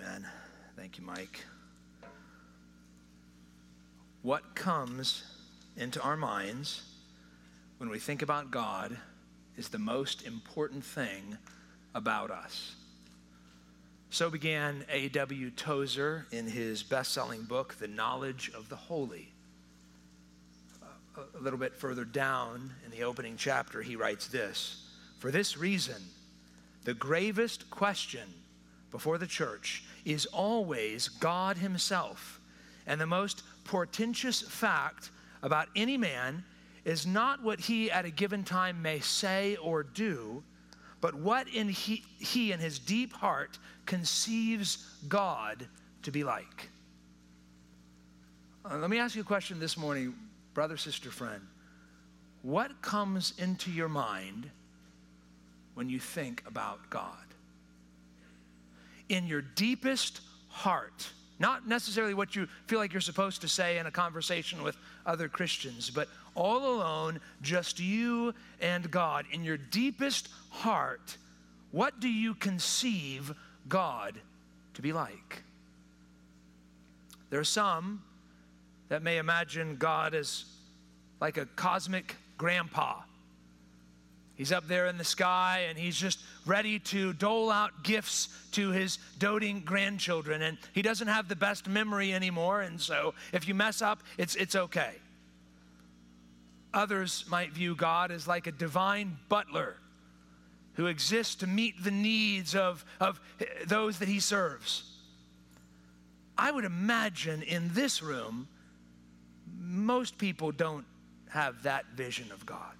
Amen. Thank you, Mike. What comes into our minds when we think about God is the most important thing about us. So began A.W. Tozer in his best selling book, The Knowledge of the Holy. A little bit further down in the opening chapter, he writes this For this reason, the gravest question before the church is always God Himself. And the most portentous fact about any man is not what he at a given time may say or do, but what in he, he in his deep heart conceives God to be like. Uh, let me ask you a question this morning, brother, sister, friend. What comes into your mind when you think about God? In your deepest heart, not necessarily what you feel like you're supposed to say in a conversation with other Christians, but all alone, just you and God. In your deepest heart, what do you conceive God to be like? There are some that may imagine God as like a cosmic grandpa He's up there in the sky and he's just ready to dole out gifts to his doting grandchildren. And he doesn't have the best memory anymore. And so if you mess up, it's, it's okay. Others might view God as like a divine butler who exists to meet the needs of, of those that he serves. I would imagine in this room, most people don't have that vision of God.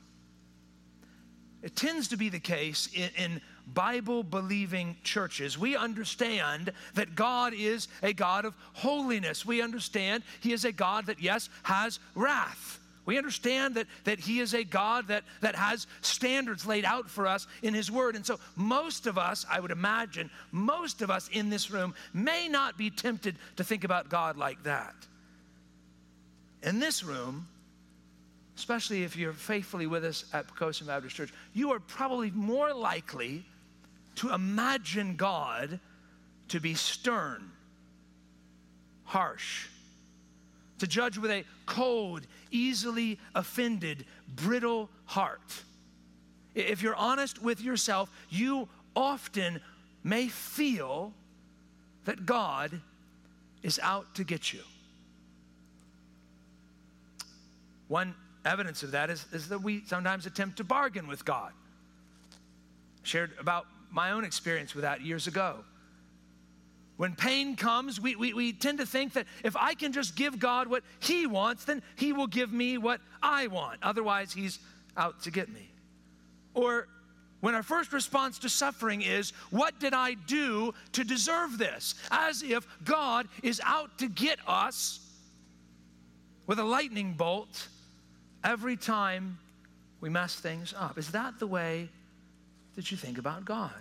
It tends to be the case in, in Bible believing churches. We understand that God is a God of holiness. We understand He is a God that, yes, has wrath. We understand that, that He is a God that, that has standards laid out for us in His Word. And so, most of us, I would imagine, most of us in this room may not be tempted to think about God like that. In this room, especially if you're faithfully with us at Poquoson Baptist Church, you are probably more likely to imagine God to be stern, harsh, to judge with a cold, easily offended, brittle heart. If you're honest with yourself, you often may feel that God is out to get you. One evidence of that is, is that we sometimes attempt to bargain with God. Shared about my own experience with that years ago. When pain comes, we, we, we tend to think that if I can just give God what He wants, then He will give me what I want. Otherwise, He's out to get me. Or when our first response to suffering is, What did I do to deserve this? As if God is out to get us with a lightning bolt every time we mess things up. Is that the way that you think about God?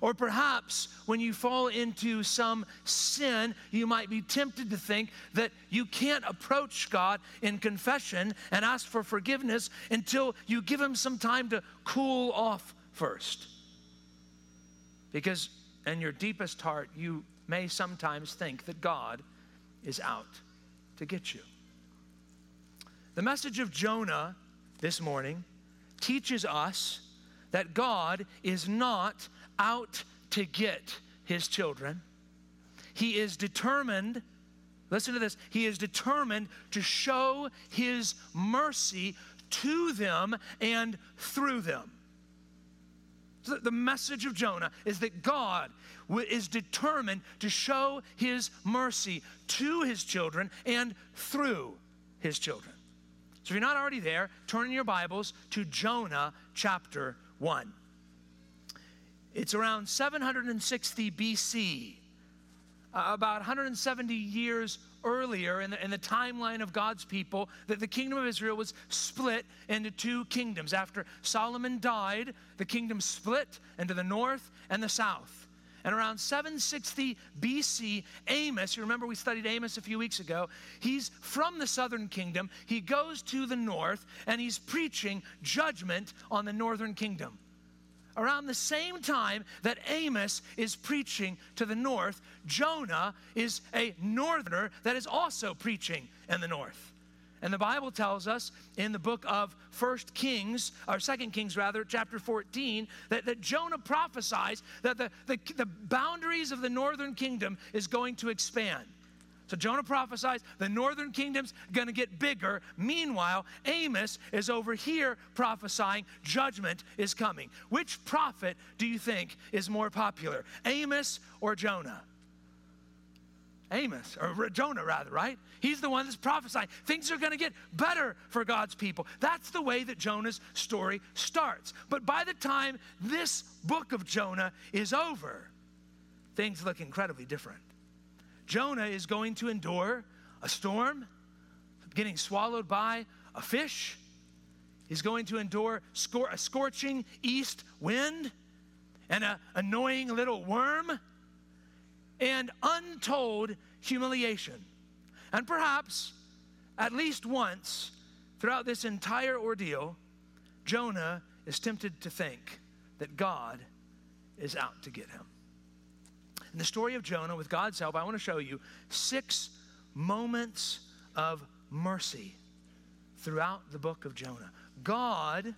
Or perhaps when you fall into some sin, you might be tempted to think that you can't approach God in confession and ask for forgiveness until you give Him some time to cool off first. Because in your deepest heart, you may sometimes think that God is out to get you. The message of Jonah this morning teaches us that God is not out to get his children. He is determined, listen to this, he is determined to show his mercy to them and through them. The message of Jonah is that God is determined to show his mercy to his children and through his children. So if you're not already there, turn in your Bibles to Jonah chapter 1. It's around 760 BC, about 170 years earlier in the, in the timeline of God's people, that the kingdom of Israel was split into two kingdoms. After Solomon died, the kingdom split into the north and the south. And around 760 BC, Amos, you remember we studied Amos a few weeks ago, he's from the southern kingdom. He goes to the north and he's preaching judgment on the northern kingdom. around the same time that Amos is preaching to the north, Jonah is a northerner that is also preaching in the north. And the Bible tells us in the book of First Kings, or Second Kings rather, chapter 14, that, that Jonah prophesies that the, the, the boundaries of the northern kingdom is going to expand. So Jonah prophesies the northern kingdom's going to get bigger. Meanwhile, Amos is over here prophesying judgment is coming. Which prophet do you think is more popular, Amos or Jonah? Amos, or Jonah rather, right? He's the one that's prophesying. Things are going to get better for God's people. That's the way that Jonah's story starts. But by the time this book of Jonah is over, things look incredibly different. Jonah is going to endure a storm, getting swallowed by a fish. He's going to endure a scorching east wind and an annoying little worm and untold humiliation. And perhaps at least once throughout this entire ordeal, Jonah is tempted to think that God is out to get him. In the story of Jonah, with God's help, I want to show you six moments of mercy throughout the book of Jonah. God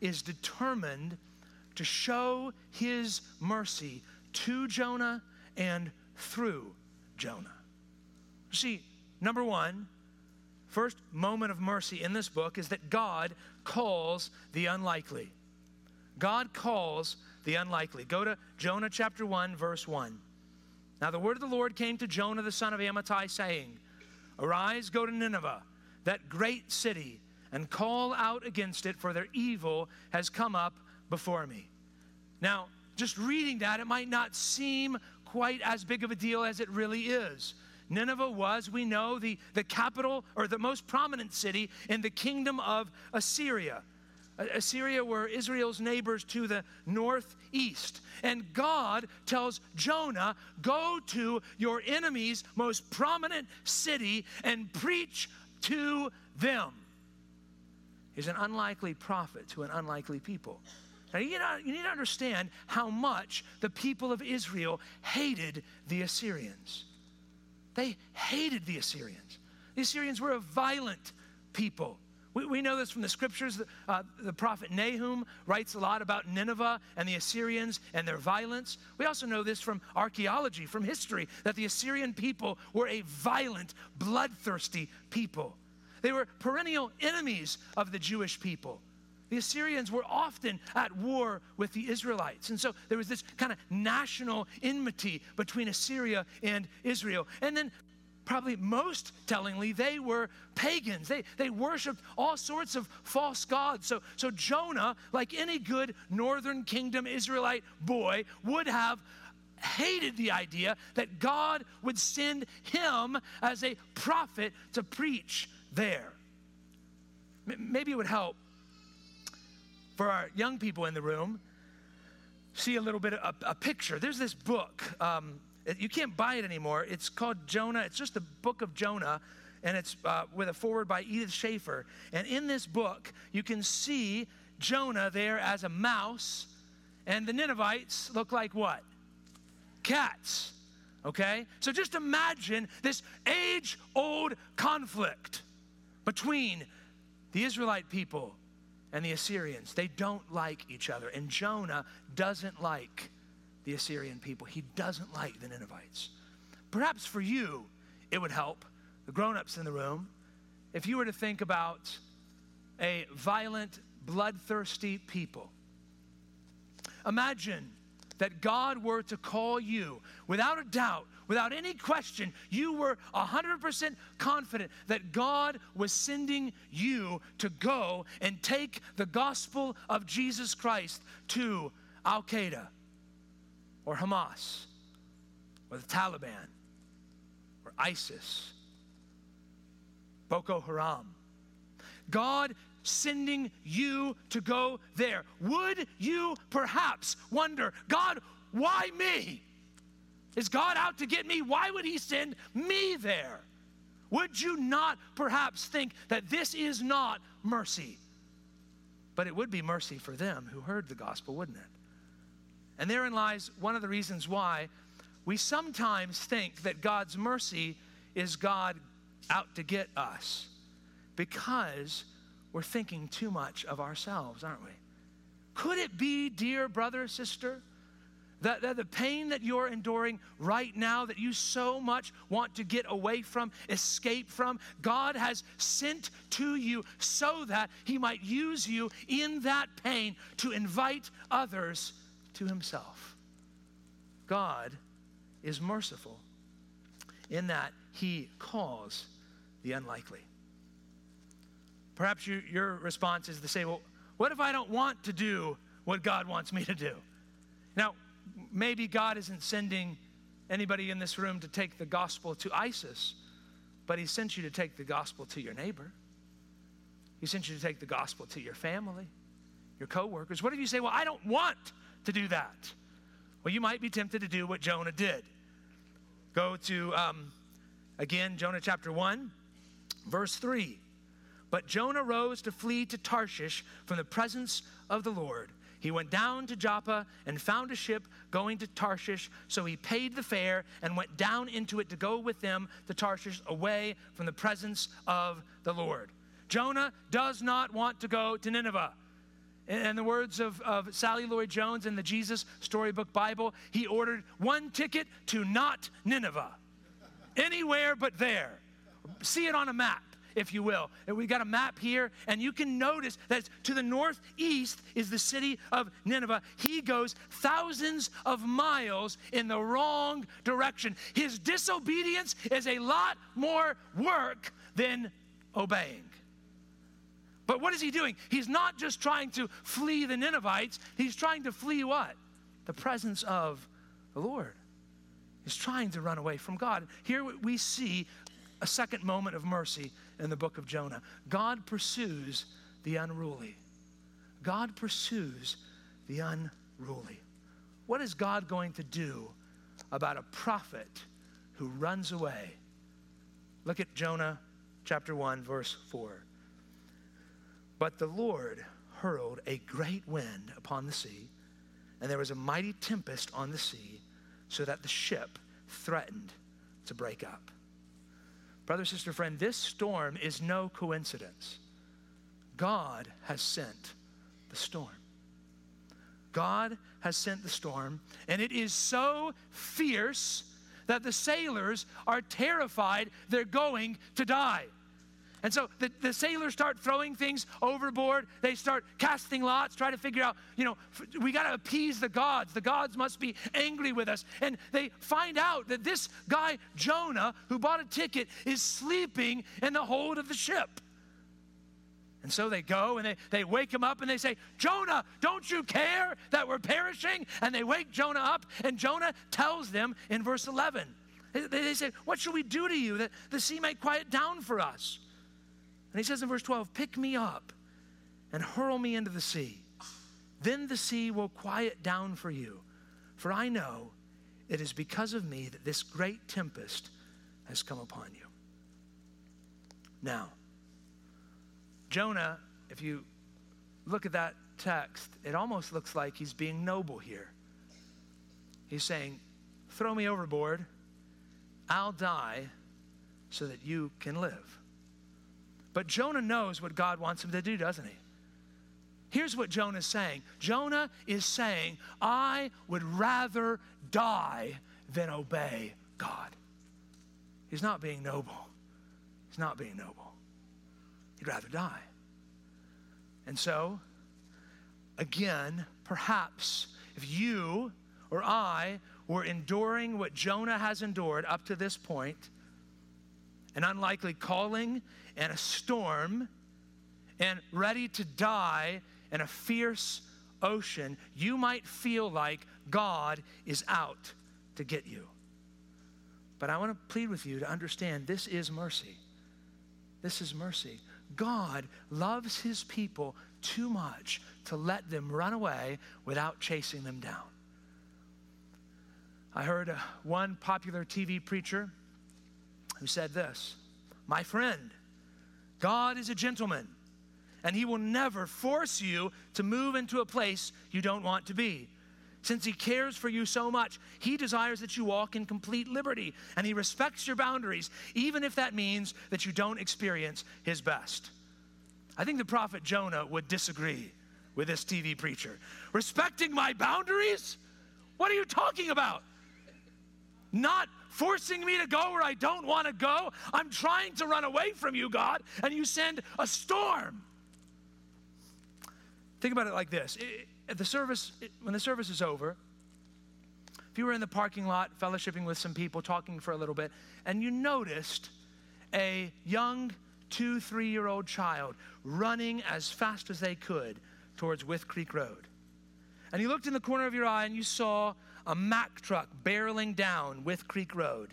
is determined to show his mercy to Jonah and through Jonah. See, number one, first moment of mercy in this book is that God calls the unlikely. God calls the unlikely. Go to Jonah chapter 1, verse 1. Now the word of the Lord came to Jonah the son of Amittai, saying, Arise, go to Nineveh, that great city, and call out against it, for their evil has come up before me. Now, just reading that, it might not seem quite as big of a deal as it really is. Nineveh was, we know, the, the capital or the most prominent city in the kingdom of Assyria. Assyria were Israel's neighbors to the northeast. And God tells Jonah, Go to your enemy's most prominent city and preach to them. He's an unlikely prophet to an unlikely people. Now, you, know, you need to understand how much the people of Israel hated the Assyrians. They hated the Assyrians. The Assyrians were a violent people. We, we know this from the scriptures. Uh, the prophet Nahum writes a lot about Nineveh and the Assyrians and their violence. We also know this from archaeology, from history, that the Assyrian people were a violent, bloodthirsty people. They were perennial enemies of the Jewish people. The Assyrians were often at war with the Israelites. And so there was this kind of national enmity between Assyria and Israel. And then probably most tellingly, they were pagans. They, they worshiped all sorts of false gods. So, so Jonah, like any good northern kingdom Israelite boy, would have hated the idea that God would send him as a prophet to preach there. Maybe it would help for our young people in the room see a little bit of a, a picture. There's this book. Um, you can't buy it anymore. It's called Jonah. It's just the book of Jonah, and it's uh, with a forward by Edith Schaeffer. And in this book, you can see Jonah there as a mouse, and the Ninevites look like what? Cats. Okay? So just imagine this age old conflict between the Israelite people and the Assyrians. They don't like each other. And Jonah doesn't like the Assyrian people. He doesn't like the Ninevites. Perhaps for you, it would help, the grown ups in the room, if you were to think about a violent, bloodthirsty people. Imagine that God were to call you without a doubt, without any question, you were 100% confident that God was sending you to go and take the gospel of Jesus Christ to Al Qaeda or Hamas or the Taliban or ISIS, Boko Haram. God sending you to go there. Would you perhaps wonder, God, why me? Is God out to get me? Why would He send me there? Would you not perhaps think that this is not mercy? but it would be mercy for them who heard the gospel, wouldn't it? And therein lies one of the reasons why we sometimes think that God's mercy is God out to get us because we're thinking too much of ourselves, aren't we? Could it be, dear brother, sister, that, that, the pain that you're enduring right now, that you so much want to get away from, escape from, God has sent to you so that He might use you in that pain to invite others to Himself. God is merciful in that He calls the unlikely. Perhaps you, your response is to say, well, what if I don't want to do what God wants me to do? Now, maybe God isn't sending anybody in this room to take the gospel to ISIS, but He sent you to take the gospel to your neighbor. He sent you to take the gospel to your family, your coworkers. What if you say, Well, I don't want to do that? Well, you might be tempted to do what Jonah did. Go to, um, again, Jonah chapter 1, verse 3. But Jonah rose to flee to Tarshish from the presence of the Lord. He went down to Joppa and found a ship going to Tarshish. So he paid the fare and went down into it to go with them to Tarshish away from the presence of the Lord. Jonah does not want to go to Nineveh. In the words of, of Sally Lloyd Jones in the Jesus Storybook Bible, he ordered one ticket to not Nineveh, anywhere but there. See it on a map if you will. And we got a map here, and you can notice that to the northeast is the city of Nineveh. He goes thousands of miles in the wrong direction. His disobedience is a lot more work than obeying. But what is he doing? He's not just trying to flee the Ninevites, he's trying to flee what? The presence of the Lord. He's trying to run away from God. Here we see a second moment of mercy in the book of Jonah. God pursues the unruly. God pursues the unruly. What is God going to do about a prophet who runs away? Look at Jonah chapter 1, verse 4. But the Lord hurled a great wind upon the sea, and there was a mighty tempest on the sea, so that the ship threatened to break up. Brother, sister, friend, this storm is no coincidence. God has sent the storm. God has sent the storm, and it is so fierce that the sailors are terrified they're going to die. And so the, the sailors start throwing things overboard. They start casting lots, try to figure out, you know, we got to appease the gods. The gods must be angry with us. And they find out that this guy, Jonah, who bought a ticket, is sleeping in the hold of the ship. And so they go and they, they wake him up and they say, Jonah, don't you care that we're perishing? And they wake Jonah up, and Jonah tells them in verse 11, they, they say, What shall we do to you that the sea might quiet down for us? And he says in verse 12, Pick me up and hurl me into the sea. Then the sea will quiet down for you. For I know it is because of me that this great tempest has come upon you. Now, Jonah, if you look at that text, it almost looks like he's being noble here. He's saying, Throw me overboard, I'll die so that you can live. But Jonah knows what God wants him to do, doesn't he? Here's what Jonah is saying Jonah is saying, I would rather die than obey God. He's not being noble. He's not being noble. He'd rather die. And so, again, perhaps if you or I were enduring what Jonah has endured up to this point, an unlikely calling and a storm and ready to die in a fierce ocean, you might feel like God is out to get you. But I want to plead with you to understand this is mercy. This is mercy. God loves his people too much to let them run away without chasing them down. I heard one popular TV preacher who said this My friend, God is a gentleman, and He will never force you to move into a place you don't want to be. Since He cares for you so much, He desires that you walk in complete liberty, and He respects your boundaries, even if that means that you don't experience His best. I think the prophet Jonah would disagree with this TV preacher. Respecting my boundaries? What are you talking about? Not forcing me to go where I don't want to go. I'm trying to run away from you, God, and you send a storm. Think about it like this. At the service, when the service is over, if you were in the parking lot fellowshipping with some people, talking for a little bit, and you noticed a young two, three year old child running as fast as they could towards Wythe Creek Road. And you looked in the corner of your eye and you saw a Mack truck barreling down Wythe Creek Road.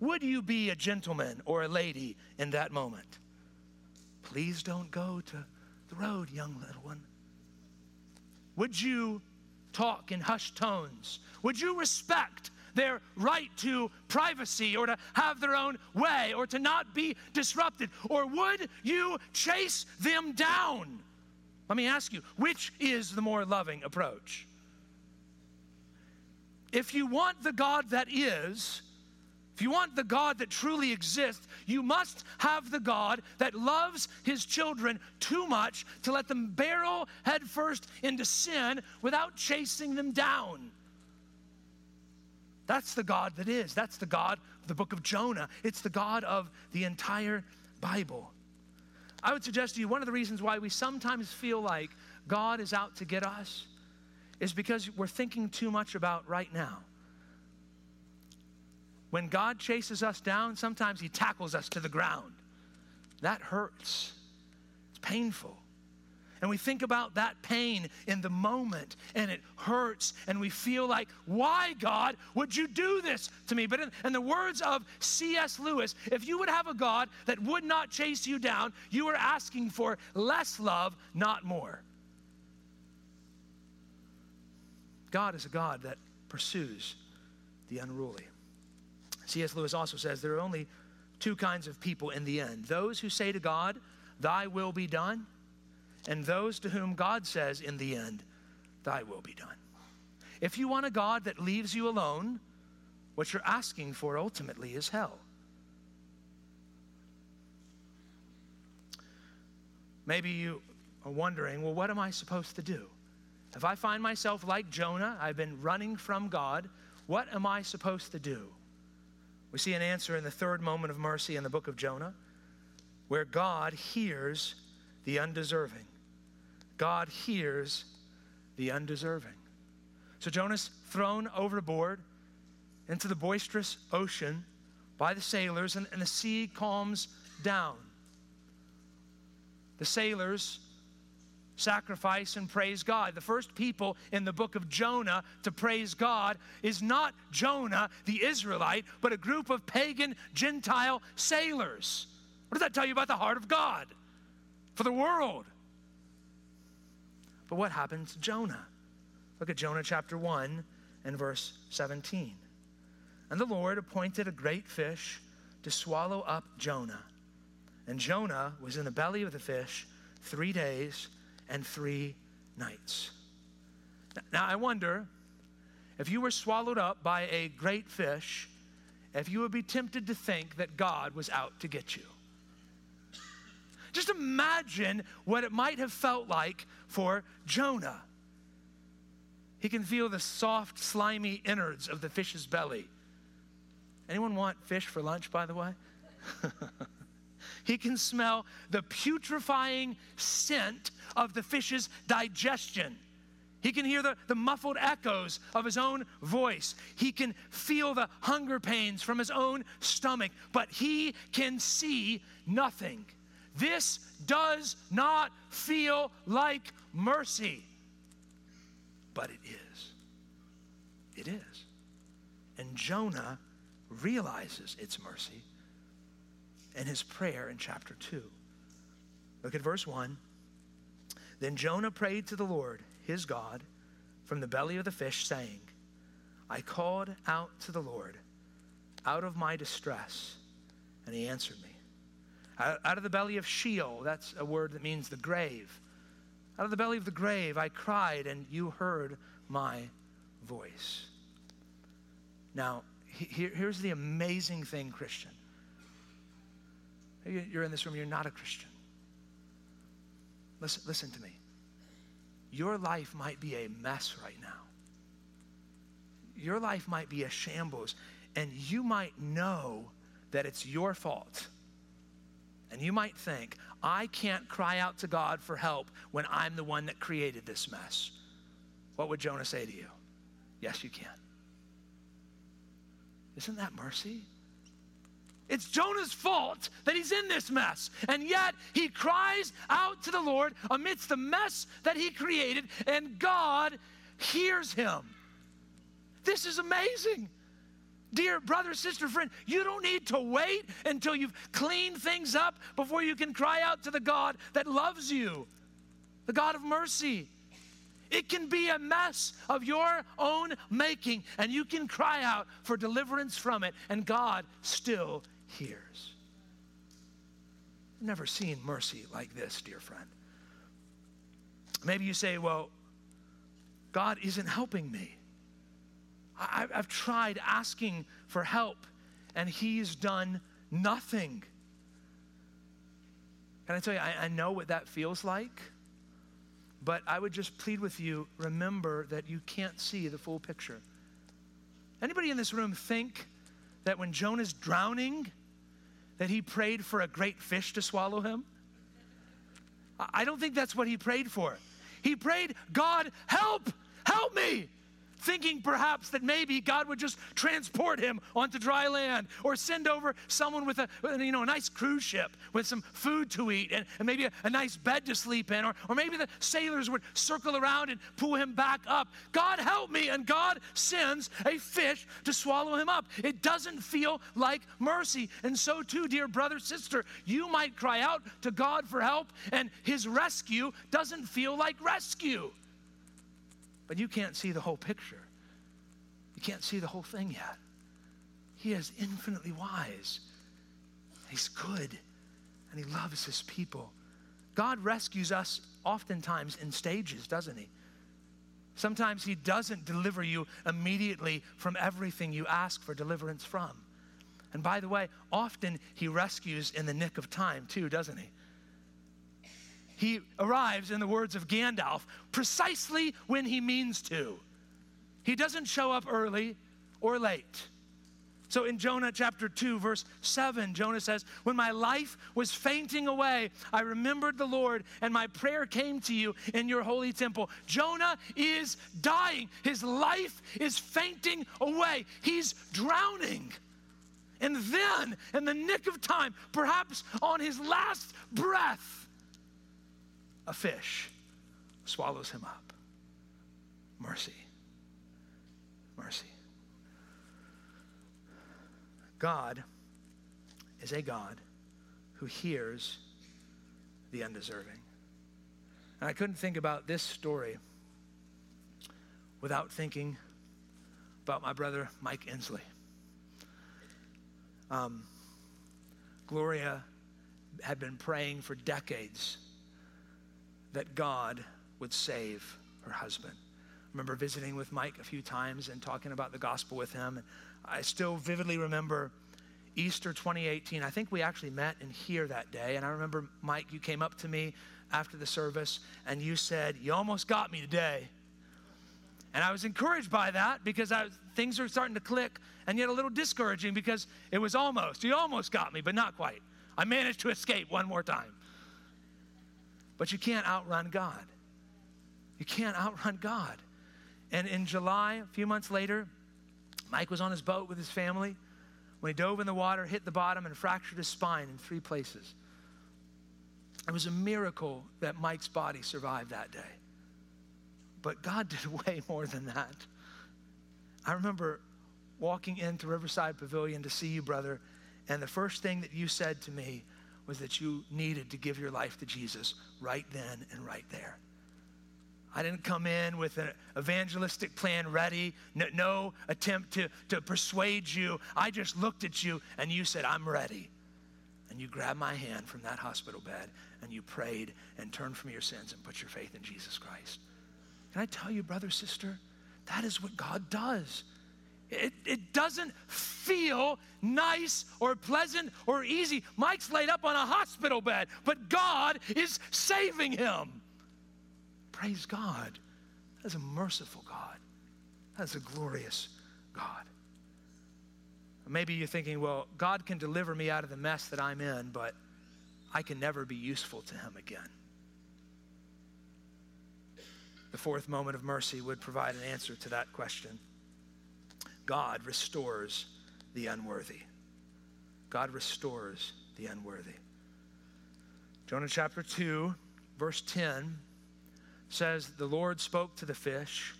Would you be a gentleman or a lady in that moment? Please don't go to the road, young little one. Would you talk in hushed tones? Would you respect their right to privacy or to have their own way or to not be disrupted? Or would you chase them down? Let me ask you, which is the more loving approach? If you want the God that is, if you want the God that truly exists, you must have the God that loves his children too much to let them barrel headfirst into sin without chasing them down. That's the God that is. That's the God of the book of Jonah. It's the God of the entire Bible. I would suggest to you one of the reasons why we sometimes feel like God is out to get us is because we're thinking too much about right now. When God chases us down, sometimes He tackles us to the ground. That hurts, it's painful. And we think about that pain in the moment, and it hurts, and we feel like, why, God, would you do this to me? But in, in, the words of C.S. Lewis, if you would have a God that would not chase you down, you are asking for less love, not more. God is a God that pursues the unruly. C.S. Lewis also says there are only two kinds of people in the end those who say to God, Thy will be done, and those to whom God says in the end, Thy will be done. If you want a God that leaves you alone, what you're asking for ultimately is hell. Maybe you are wondering, well, what am I supposed to do? If I find myself like Jonah, I've been running from God, what am I supposed to do? We see an answer in the third moment of mercy in the book of Jonah, where God hears the undeserving. God hears the undeserving. So Jonah's thrown overboard into the boisterous ocean by the sailors, and, and the sea calms down. The sailors sacrifice and praise God. The first people in the book of Jonah to praise God is not Jonah, the Israelite, but a group of pagan Gentile sailors. What does that tell you about the heart of God for the world? But what happened to Jonah? Look at Jonah chapter 1 and verse 17. And the Lord appointed a great fish to swallow up Jonah. And Jonah was in the belly of the fish three days and three nights. Now, I wonder if you were swallowed up by a great fish, if you would be tempted to think that God was out to get you. Just imagine what it might have felt like for Jonah. He can feel the soft, slimy innards of the fish's belly. Anyone want fish for lunch, by the way? He can smell the putrefying scent of the fish's digestion. He can hear the, the muffled echoes of his own voice. He can feel the hunger pains from his own stomach, but he can see nothing. This does not feel like mercy, but it is. It is. And Jonah realizes it's mercy and his prayer in chapter 2. Look at verse 1. Then Jonah prayed to the Lord, his God, from the belly of the fish, saying, I called out to the Lord out of my distress, and he answered me. Out of the belly of Sheol, that's a word that means the grave. Out of the belly of the grave, I cried, and you heard my voice. Now, here, here's the amazing thing, Christian. You're in this room, you're not a Christian. Listen, listen to me. Your life might be a mess right now. Your life might be a shambles, and you might know that it's your fault. And you might think, I can't cry out to God for help when I'm the one that created this mess. What would Jonah say to you? Yes, you can. Isn't that mercy? It's Jonah's fault that he's in this mess. And yet he cries out to the Lord amidst the mess that he created, and God hears him. This is amazing. Dear brother, sister, friend, you don't need to wait until you've cleaned things up before you can cry out to the God that loves you, the God of mercy. It can be a mess of your own making, and you can cry out for deliverance from it, and God still hears. I've never seen mercy like this, dear friend. Maybe you say, Well, God isn't helping me. I, have tried asking for help, and He's done nothing. Can I tell you, I, I know what that feels like, but I would just plead with you remember that you can't see the full picture. Anybody in this room think that when Jonah's drowning, that he prayed for a great fish to swallow him? I don't think that's what he prayed for. He prayed, God, help, help me thinking perhaps that maybe God would just transport him onto dry land or send over someone with a, you know, a nice cruise ship with some food to eat and, and maybe a, a nice bed to sleep in, or, or maybe the sailors would circle around and pull him back up. God help me, and God sends a fish to swallow him up. It doesn't feel like mercy. And so, too, dear brother, sister, you might cry out to God for help, and his rescue doesn't feel like rescue. But you can't see the whole picture. You can't see the whole thing yet. He is infinitely wise. He's good, and He loves His people. God rescues us oftentimes in stages, doesn't He? Sometimes He doesn't deliver you immediately from everything you ask for deliverance from. And by the way, often He rescues in the nick of time, too, doesn't He? He arrives, in the words of Gandalf, precisely when he means to. He doesn't show up early or late. So in Jonah chapter 2, verse 7, Jonah says, When my life was fainting away, I remembered the Lord, and my prayer came to you in your holy temple. Jonah is dying. His life is fainting away. He's drowning. And then, in the nick of time, perhaps on his last breath, a fish swallows him up. Mercy. Mercy. God is a God who hears the undeserving. And I couldn't think about this story without thinking about my brother Mike Inslee. Um, Gloria had been praying for decades that God would save her husband. I remember visiting with Mike a few times and talking about the gospel with him. I still vividly remember Easter 2018. I think we actually met in here that day. And I remember, Mike, you came up to me after the service and you said, You almost got me today. And I was encouraged by that because I, things are starting to click and yet a little discouraging because it was almost. You almost got me, but not quite. I managed to escape one more time. But you can't outrun God. You can't outrun God. And in July, a few months later, Mike was on his boat with his family when he dove in the water, hit the bottom, and fractured his spine in three places. It was a miracle that Mike's body survived that day. But God did way more than that. I remember walking into Riverside Pavilion to see you, brother, and the first thing that you said to me was that you needed to give your life to Jesus right then and right there. I didn't come in with an evangelistic plan ready, no, no, attempt to, to persuade you. I just looked at you and you said, I'm ready. And you grabbed my hand from that hospital bed and you prayed and turned from your sins and put your faith in Jesus Christ. Can I tell you, brother, sister, that is what God does. It, it doesn't feel nice or pleasant or easy. Mike's laid up on a hospital bed, but God is saving him. Praise God. That's a merciful God. That's a glorious God. Maybe you're thinking, well, God can deliver me out of the mess that I'm in, but I can never be useful to Him again. The fourth moment of mercy would provide an answer to that question. God restores the unworthy. God restores the unworthy. Jonah chapter 2, verse 10 says, The Lord spoke to the fish,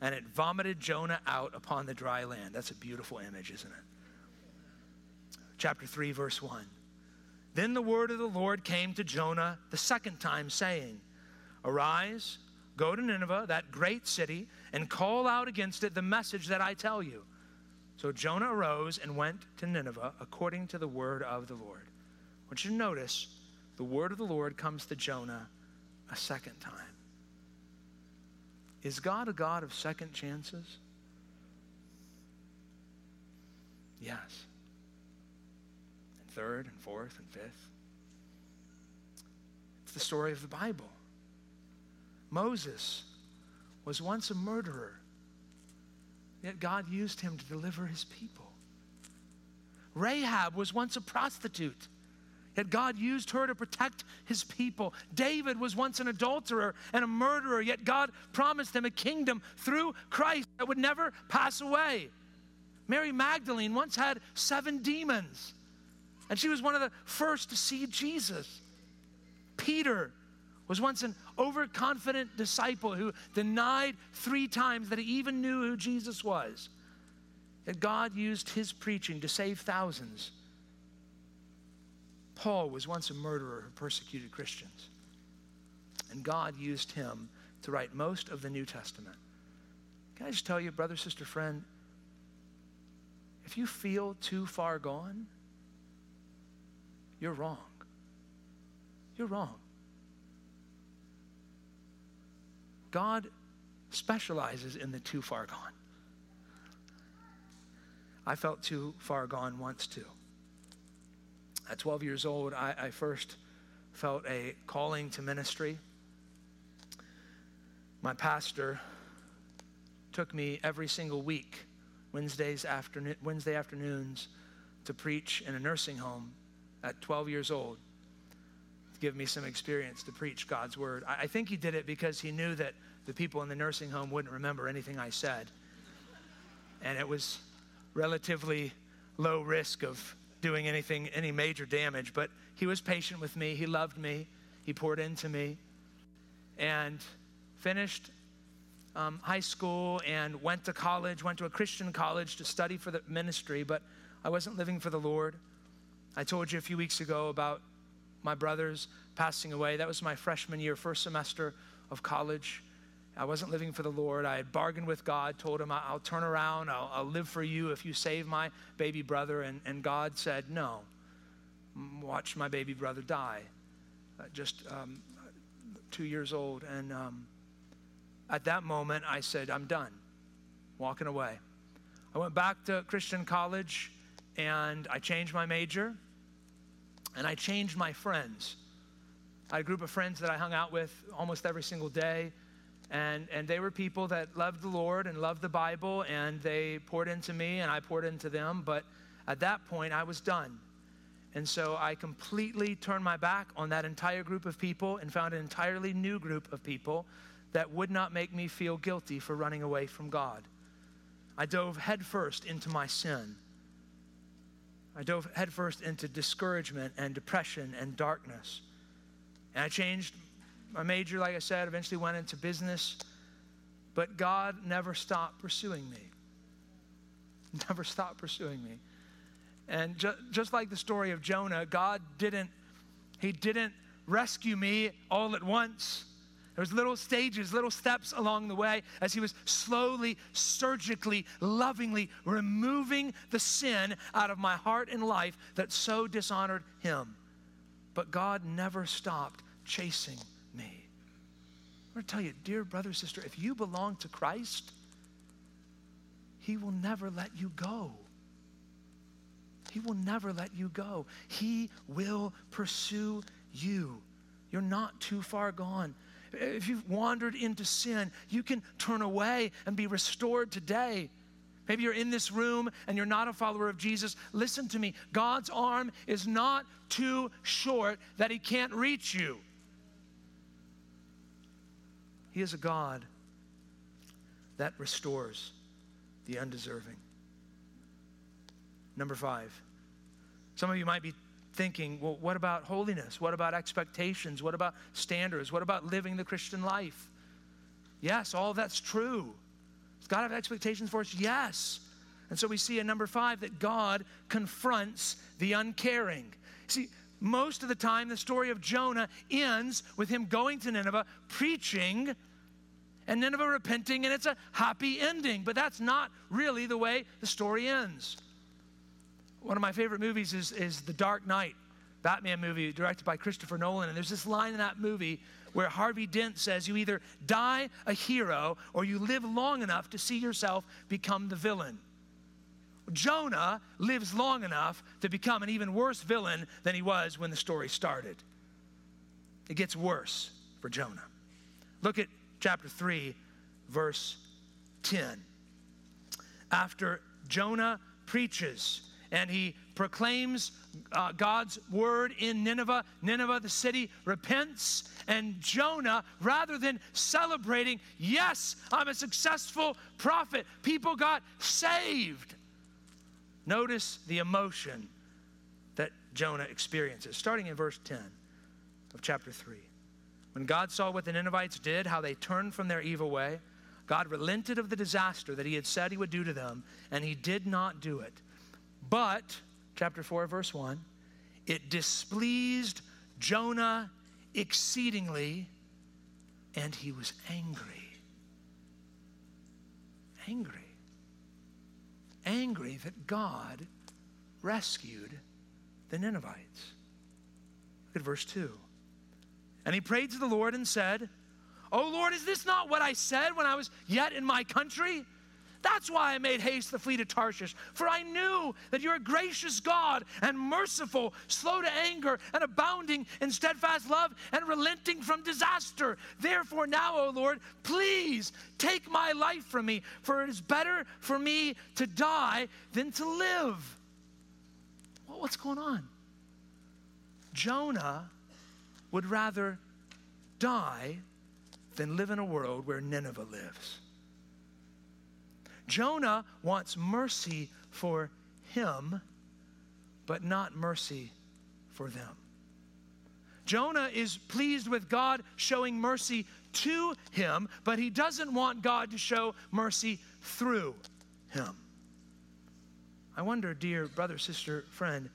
and it vomited Jonah out upon the dry land. That's a beautiful image, isn't it? Chapter 3, verse 1. Then the word of the Lord came to Jonah the second time, saying, Arise, go to Nineveh, that great city, and call out against it the message that I tell you. So Jonah arose and went to Nineveh according to the word of the Lord. I want you to notice the word of the Lord comes to Jonah a second time. Is God a God of second chances? Yes. And third and fourth and fifth. It's the story of the Bible. Moses was once a murderer, yet God used him to deliver his people. Rahab was once a prostitute, yet God used her to protect his people. David was once an adulterer and a murderer, yet God promised him a kingdom through Christ that would never pass away. Mary Magdalene once had seven demons, and she was one of the first to see Jesus. Peter was once an overconfident disciple who denied three times that he even knew who Jesus was. That God used his preaching to save thousands. Paul was once a murderer who persecuted Christians. And God used him to write most of the New Testament. Can I just tell you, brother, sister, friend, if you feel too far gone, you're wrong. You're wrong. God specializes in the too far gone. I felt too far gone once too. At 12 years old, I, I first felt a calling to ministry. My pastor took me every single week, Wednesdays Wednesday afternoons, to preach in a nursing home at 12 years old give me some experience to preach God's word. I, I think he did it because he knew that the people in the nursing home wouldn't remember anything I said. And it was relatively low risk of doing anything, any major damage. But he was patient with me. He loved me. He poured into me. And finished um, high school and went to college, went to a Christian college to study for the ministry, but I wasn't living for the Lord. I told you a few weeks ago about my brothers passing away. That was my freshman year, first semester of college. I wasn't living for the Lord. I had bargained with God, told him, I'll turn around, I'll, I'll live for you if you save my baby brother. And, and God said, No. Watch my baby brother die. Uh, just um, two years old. And um, at that moment, I said, I'm done, walking away. I went back to Christian college and I changed my major and I changed my friends. I had a group of friends that I hung out with almost every single day. And, and they were people that loved the Lord and loved the Bible, and they poured into me, and I poured into them. But at that point, I was done. And so I completely turned my back on that entire group of people and found an entirely new group of people that would not make me feel guilty for running away from God. I dove headfirst into my sin. I dove headfirst into discouragement and depression and darkness. And I changed my major, like I said, eventually went into business. But God never stopped pursuing me. Never stopped pursuing me. And ju- just like the story of Jonah, God didn't, He didn't rescue me all at once. There was little stages, little steps along the way as he was slowly, surgically, lovingly removing the sin out of my heart and life that so dishonored him. But God never stopped chasing me. I'm going to tell you, dear brother, sister, if you belong to Christ, he will never let you go. He will never let you go. He will pursue you. You're not too far gone. If you've wandered into sin, you can turn away and be restored today. Maybe you're in this room and you're not a follower of Jesus. Listen to me. God's arm is not too short that He can't reach you. He is a God that restores the undeserving. Number five, some of you might be thinking, well, what about holiness? What about expectations? What about standards? What about living the Christian life? Yes, all that's true. Does God have expectations for us? Yes. And so we see in number five that God confronts the uncaring. See, most of the time, the story of Jonah ends with him going to Nineveh, preaching, and Nineveh repenting, and it's a happy ending. But that's not really the way the story ends. One of my favorite movies is, is The Dark Knight, Batman movie directed by Christopher Nolan. And there's this line in that movie where Harvey Dent says, You either die a hero or you live long enough to see yourself become the villain. Jonah lives long enough to become an even worse villain than he was when the story started. It gets worse for Jonah. Look at chapter 3, verse 10. After Jonah preaches and he proclaims uh, God's word in Nineveh. Nineveh, the city, repents. And Jonah, rather than celebrating, yes, I'm a successful prophet, people got saved. Notice the emotion that Jonah experiences, starting in verse 10 of chapter 3. When God saw what the Ninevites did, how they turned from their evil way, God relented of the disaster that he had said he would do to them, and he did not do it. But, chapter 4, verse 1, it displeased Jonah exceedingly, and he was angry. Angry. Angry that God rescued the Ninevites. Look at verse 2. And he prayed to the Lord and said, Oh Lord, is this not what I said when I was yet in my country? That's why I made haste to flee to Tarshish, for I knew that you're a gracious God and merciful, slow to anger, and abounding in steadfast love, and relenting from disaster. Therefore, now, O Lord, please take my life from me, for it is better for me to die than to live. Well, what's going on? Jonah would rather die than live in a world where Nineveh lives. Jonah wants mercy for him, but not mercy for them. Jonah is pleased with God showing mercy to him, but he doesn't want God to show mercy through him. I wonder, dear brother, sister, friend,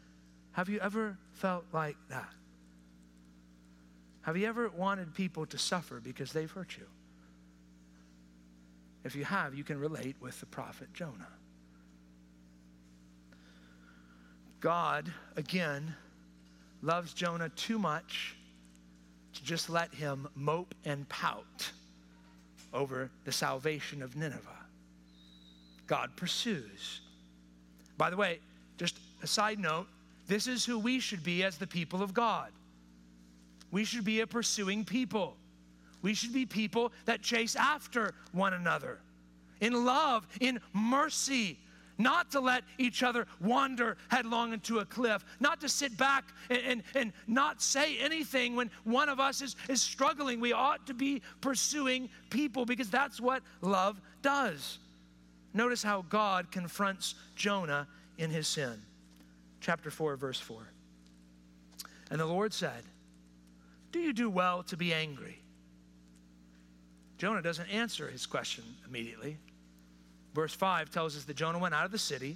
have you ever felt like that? Have you ever wanted people to suffer because they've hurt you? If you have, you can relate with the prophet Jonah. God, again, loves Jonah too much to just let him mope and pout over the salvation of Nineveh. God pursues. By the way, just a side note this is who we should be as the people of God. We should be a pursuing people. We should be people that chase after one another in love, in mercy, not to let each other wander headlong into a cliff, not to sit back and, and, and, not say anything when one of us is, is struggling. We ought to be pursuing people because that's what love does. Notice how God confronts Jonah in his sin. Chapter 4, verse 4. And the Lord said, Do you do well to be angry? Jonah doesn't answer his question immediately. Verse 5 tells us that Jonah went out of the city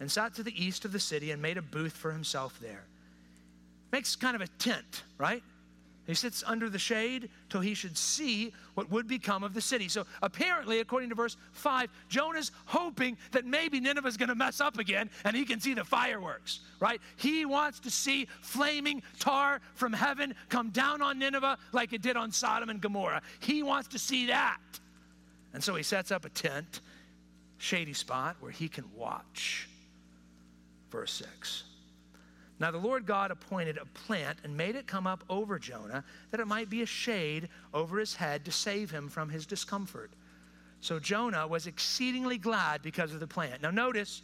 and sat to the east of the city and made a booth for himself there. Makes kind of a tent, right? He sits under the shade till he should see what would become of the city. So apparently, according to verse 5, Jonah's hoping that maybe Nineveh's going to mess up again and he can see the fireworks, right? He wants to see flaming tar from heaven come down on Nineveh like it did on Sodom and Gomorrah. He wants to see that. And so he sets up a tent, shady spot where he can watch. Verse 6. Now the Lord God appointed a plant and made it come up over Jonah, that it might be a shade over his head to save him from his discomfort. So Jonah was exceedingly glad because of the plant. Now notice,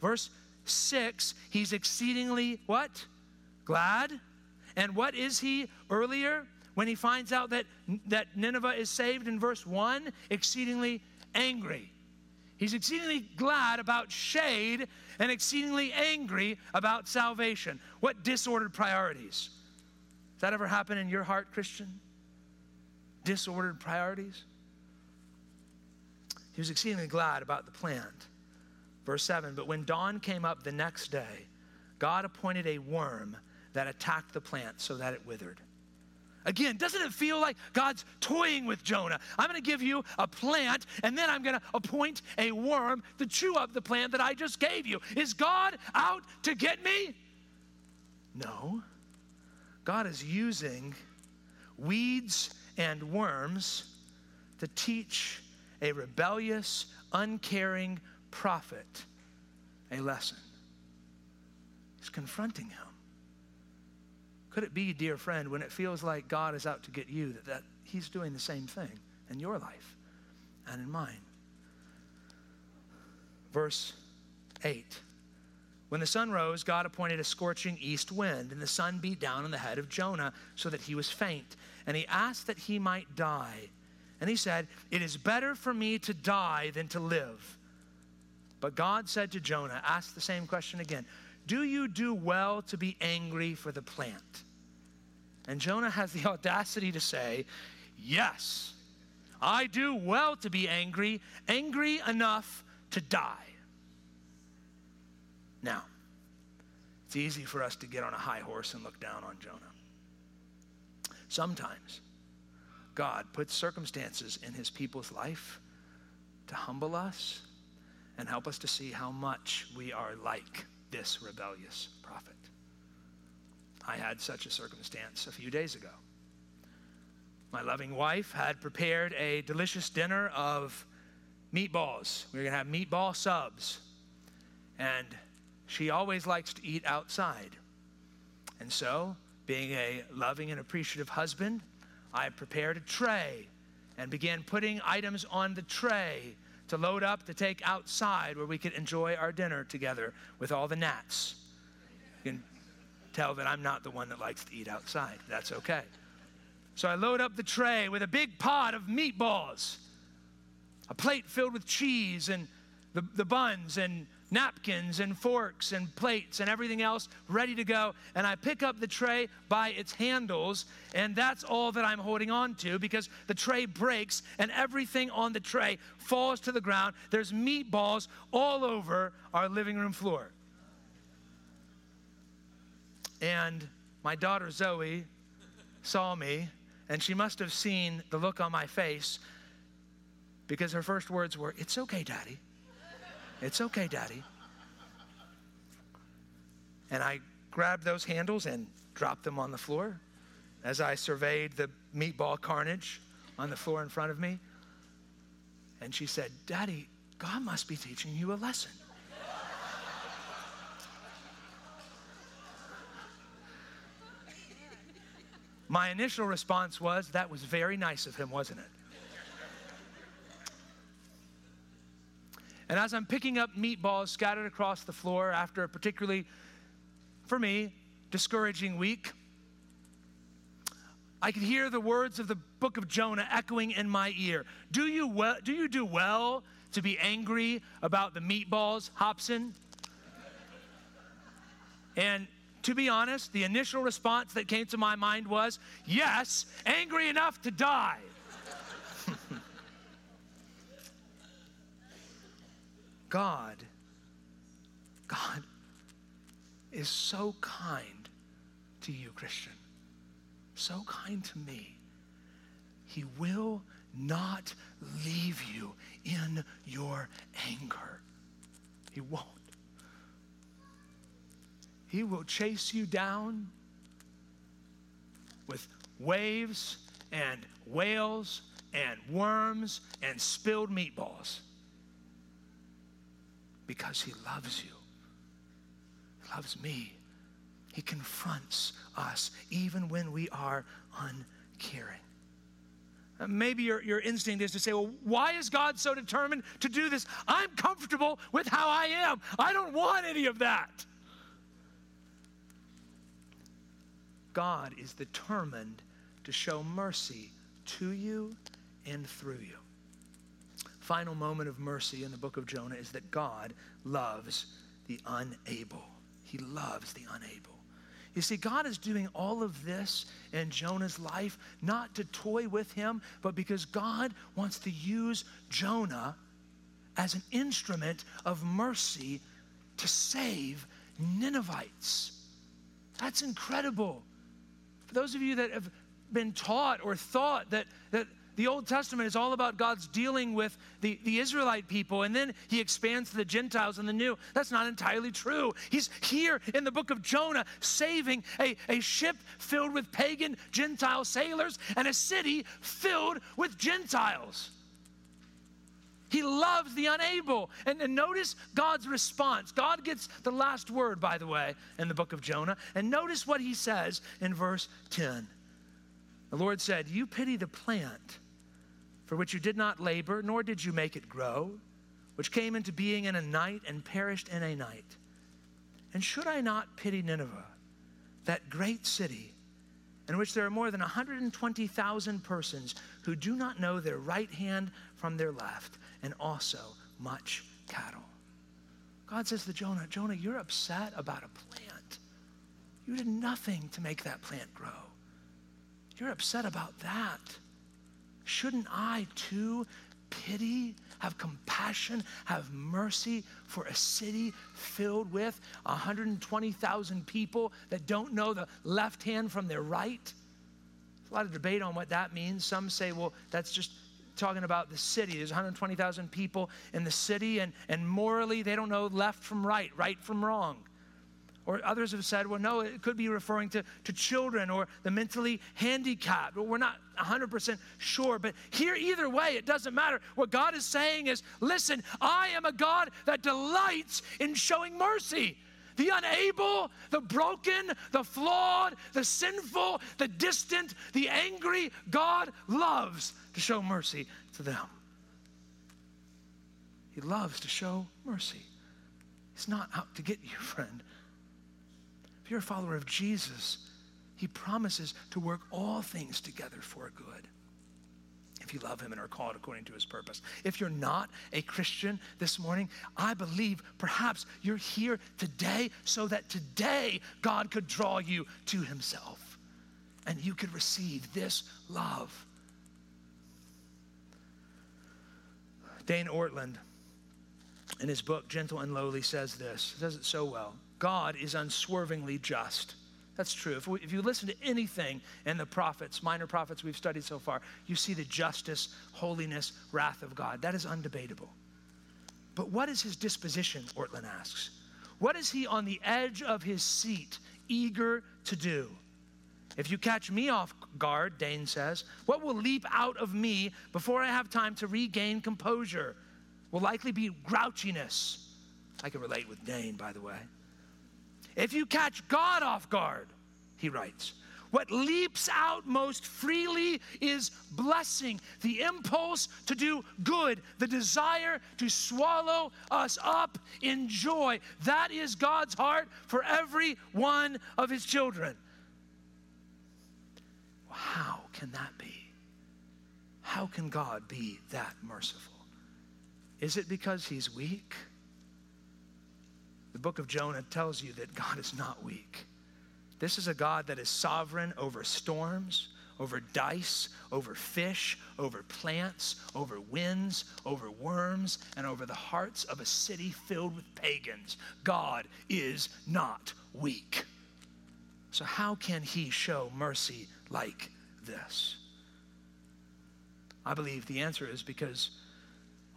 verse 6, he's exceedingly what? Glad. And what is he earlier when he finds out that, that Nineveh is saved in verse 1? Exceedingly angry. He's exceedingly glad about shade and exceedingly angry about salvation. What disordered priorities? Does that ever happen in your heart, Christian? Disordered priorities? He was exceedingly glad about the plant. Verse 7 But when dawn came up the next day, God appointed a worm that attacked the plant so that it withered. Again, doesn't it feel like God's toying with Jonah? I'm going to give you a plant, and then I'm going to appoint a worm to chew up the plant that I just gave you. Is God out to get me? No. God is using weeds and worms to teach a rebellious, uncaring prophet a lesson. He's confronting him. Could it be, dear friend, when it feels like God is out to get you, that, that He's doing the same thing in your life and in mine? Verse 8 When the sun rose, God appointed a scorching east wind, and the sun beat down on the head of Jonah so that he was faint. And he asked that he might die. And he said, It is better for me to die than to live. But God said to Jonah, Ask the same question again. Do you do well to be angry for the plant? And Jonah has the audacity to say, Yes, I do well to be angry, angry enough to die. Now, it's easy for us to get on a high horse and look down on Jonah. Sometimes God puts circumstances in his people's life to humble us and help us to see how much we are like this rebellious prophet. I had such a circumstance a few days ago. My loving wife had prepared a delicious dinner of meatballs. We were going to have meatball subs. And she always likes to eat outside. And so, being a loving and appreciative husband, I prepared a tray and began putting items on the tray to load up to take outside where we could enjoy our dinner together with all the gnats. You can tell that I'm not the one that likes to eat outside. That's okay. So I load up the tray with a big pot of meatballs, a plate filled with cheese and the, the buns and napkins and forks and plates and everything else ready to go. And I pick up the tray by its handles, and that's all that I'm holding on to because the tray breaks and everything on the tray falls to the ground. There's meatballs all over our living room floor. And my daughter Zoe saw me, and she must have seen the look on my face because her first words were, It's okay, Daddy. It's okay, Daddy. And I grabbed those handles and dropped them on the floor as I surveyed the meatball carnage on the floor in front of me. And she said, Daddy, God must be teaching you a lesson. My initial response was, That was very nice of him, wasn't it? And as I'm picking up meatballs scattered across the floor after a particularly, for me, discouraging week, I could hear the words of the book of Jonah echoing in my ear. Do you, well, do, you do well to be angry about the meatballs, Hobson? And to be honest, the initial response that came to my mind was yes, angry enough to die. God, God is so kind to you, Christian. so kind to me, he will not leave you in your anger. He won't. He will chase you down with waves and whales and worms and spilled meatballs because he loves you. He loves me. He confronts us even when we are uncaring. Uh, maybe your, your instinct is to say, well, why is God so determined to do this? I'm comfortable with how I am. I don't want any of that. God is determined to show mercy to you and through you. Final moment of mercy in the book of Jonah is that God loves the unable. He loves the unable. You see, God is doing all of this in Jonah's life not to toy with him, but because God wants to use Jonah as an instrument of mercy to save Ninevites. That's incredible. For those of you that have been taught or thought that, that the Old Testament is all about God's dealing with the, the Israelite people, and then he expands to the Gentiles in the New. That's not entirely true. He's here in the book of Jonah saving a, a ship filled with pagan Gentile sailors and a city filled with Gentiles. He loves the unable. And, and, notice God's response. God gets the last word, by the way, in the book of Jonah. And notice what he says in verse 10. The Lord said, You pity the plant for which you did not labor, nor did you make it grow, which came into being in a night and perished in a night. And should I not pity Nineveh, that great city, in which there are more than 120,000 persons who do not know their right hand from their left, and also much cattle? God says to Jonah, Jonah, you're upset about a plant. You did nothing to make that plant grow. You're upset about that. Shouldn't I too pity, have compassion, have mercy for a city filled with 120,000 people that don't know the left hand from their right? There's a lot of debate on what that means. Some say, well, that's just talking about the city. There's 120,000 people in the city, and, and morally, they don't know left from right, right from wrong. Or others have said, well, no, it could be referring to, to children or the mentally handicapped. But we're not 100% sure. But here, either way, it doesn't matter. What God is saying is, listen, I am a God that delights in showing mercy. The unable, the broken, the flawed, the sinful, the distant, the angry, God loves to show mercy to them. He loves to show mercy. He's not out to get you, friend you're a follower of Jesus, he promises to work all things together for good if you love him and are called according to his purpose. If you're not a Christian this morning, I believe perhaps you're here today so that today God could draw you to himself and you could receive this love. Dane Ortlund, in his book, Gentle and Lowly, says this, says it so well. God is unswervingly just. That's true. If, we, if, you listen to anything in the prophets, minor prophets we've studied so far, you see the justice, holiness, wrath of God. That is undebatable. But what is his disposition, Ortlund asks? What is he on the edge of his seat, eager to do? If you catch me off guard, Dane says, what will leap out of me before I have time to regain composure? Will likely be grouchiness. I can relate with Dane, by the way. If you catch God off guard, he writes, what leaps out most freely is blessing, the impulse to do good, the desire to swallow us up in joy. That is God's heart for every one of his children. How can that be? How can God be that merciful? Is it because he's weak? The book of Jonah tells you that God is not weak. This is a God that is sovereign over storms, over dice, over fish, over plants, over winds, over worms, and over the hearts of a city filled with pagans. God is not weak. So, how can he show mercy like this? I believe the answer is because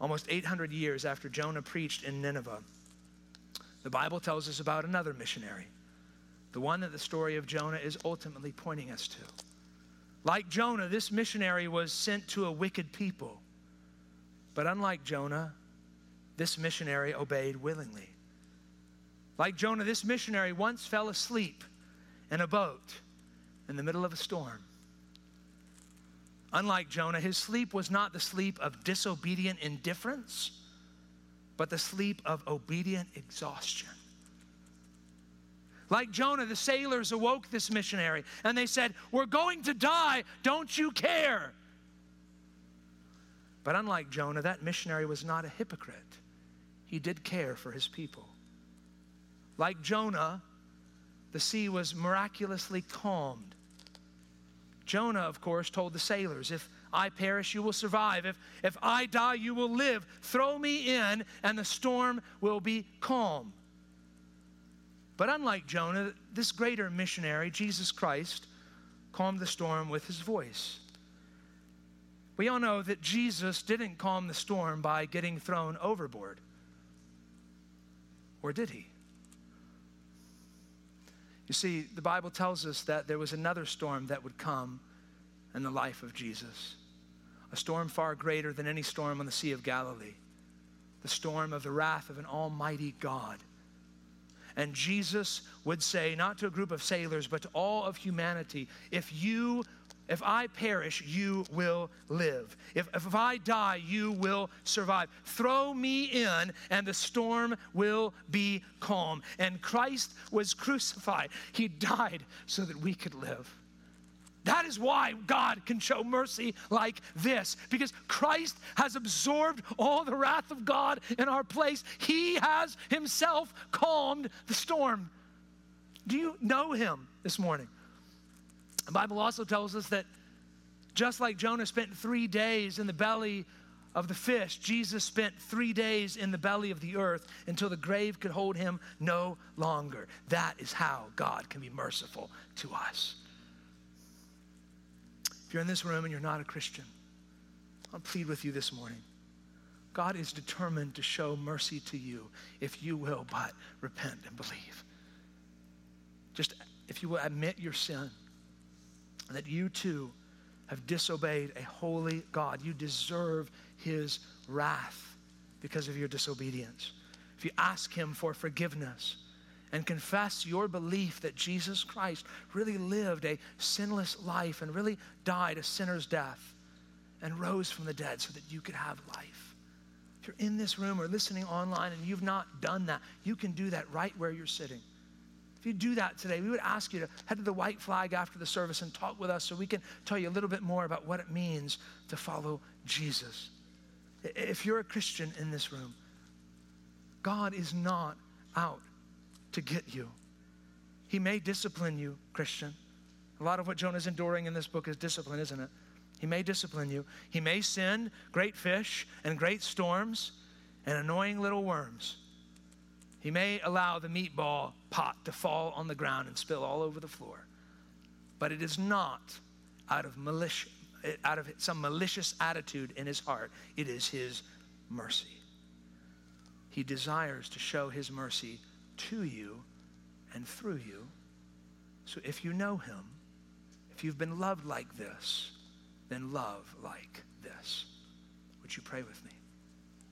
almost 800 years after Jonah preached in Nineveh, the Bible tells us about another missionary, the one that the story of Jonah is ultimately pointing us to. Like Jonah, this missionary was sent to a wicked people. But unlike Jonah, this missionary obeyed willingly. Like Jonah, this missionary once fell asleep in a boat in the middle of a storm. Unlike Jonah, his sleep was not the sleep of disobedient indifference, but the sleep of obedient exhaustion. Like Jonah, the sailors awoke this missionary and they said, We're going to die. Don't you care? But unlike Jonah, that missionary was not a hypocrite. He did care for his people. Like Jonah, the sea was miraculously calmed. Jonah, of course, told the sailors, If I perish, you will survive. If, if I die, you will live. Throw me in, and the storm will be calm. But unlike Jonah, this greater missionary, Jesus Christ, calmed the storm with his voice. We all know that Jesus didn't calm the storm by getting thrown overboard. Or did he? You see, the Bible tells us that there was another storm that would come in the life of Jesus, a storm far greater than any storm on the Sea of Galilee, the storm of the wrath of an almighty God. And Jesus would say, not to a group of sailors, but to all of humanity, if you if I perish, you will live. If, if I die, you will survive. Throw me in, and the storm will be calm. And Christ was crucified. He died so that we could live. That is why God can show mercy like this, because Christ has absorbed all the wrath of God in our place. He has Himself calmed the storm. Do you know Him this morning? The Bible also tells us that just like Jonah spent three days in the belly of the fish, Jesus spent three days in the belly of the earth until the grave could hold him no longer. That is how God can be merciful to us. You're in this room and you're not a Christian, I'll plead with you this morning. God is determined to show mercy to you if you will but repent and believe. Just if you will admit your sin that you too have disobeyed a holy God. You deserve his wrath because of your disobedience. If you ask him for forgiveness and confess your belief that Jesus Christ really lived a sinless life and really died a sinner's death and rose from the dead so that you could have life. If you're in this room or listening online and you've not done that, you can do that right where you're sitting. If you do that today, we would ask you to head to the white flag after the service and talk with us so we can tell you a little bit more about what it means to follow Jesus. If you're a Christian in this room, God is not out to get you. He may discipline you, Christian. A lot of what Jonah's enduring in this book is discipline, isn't it? He may discipline you. He may send great fish and great storms and annoying little worms. He may allow the meatball pot to fall on the ground and spill all over the floor. But it is not out of malicious, out of some malicious attitude in his heart. It is his mercy. He desires to show his mercy to you and through you. So if you know him, if you've been loved like this, then love like this. Would you pray with me?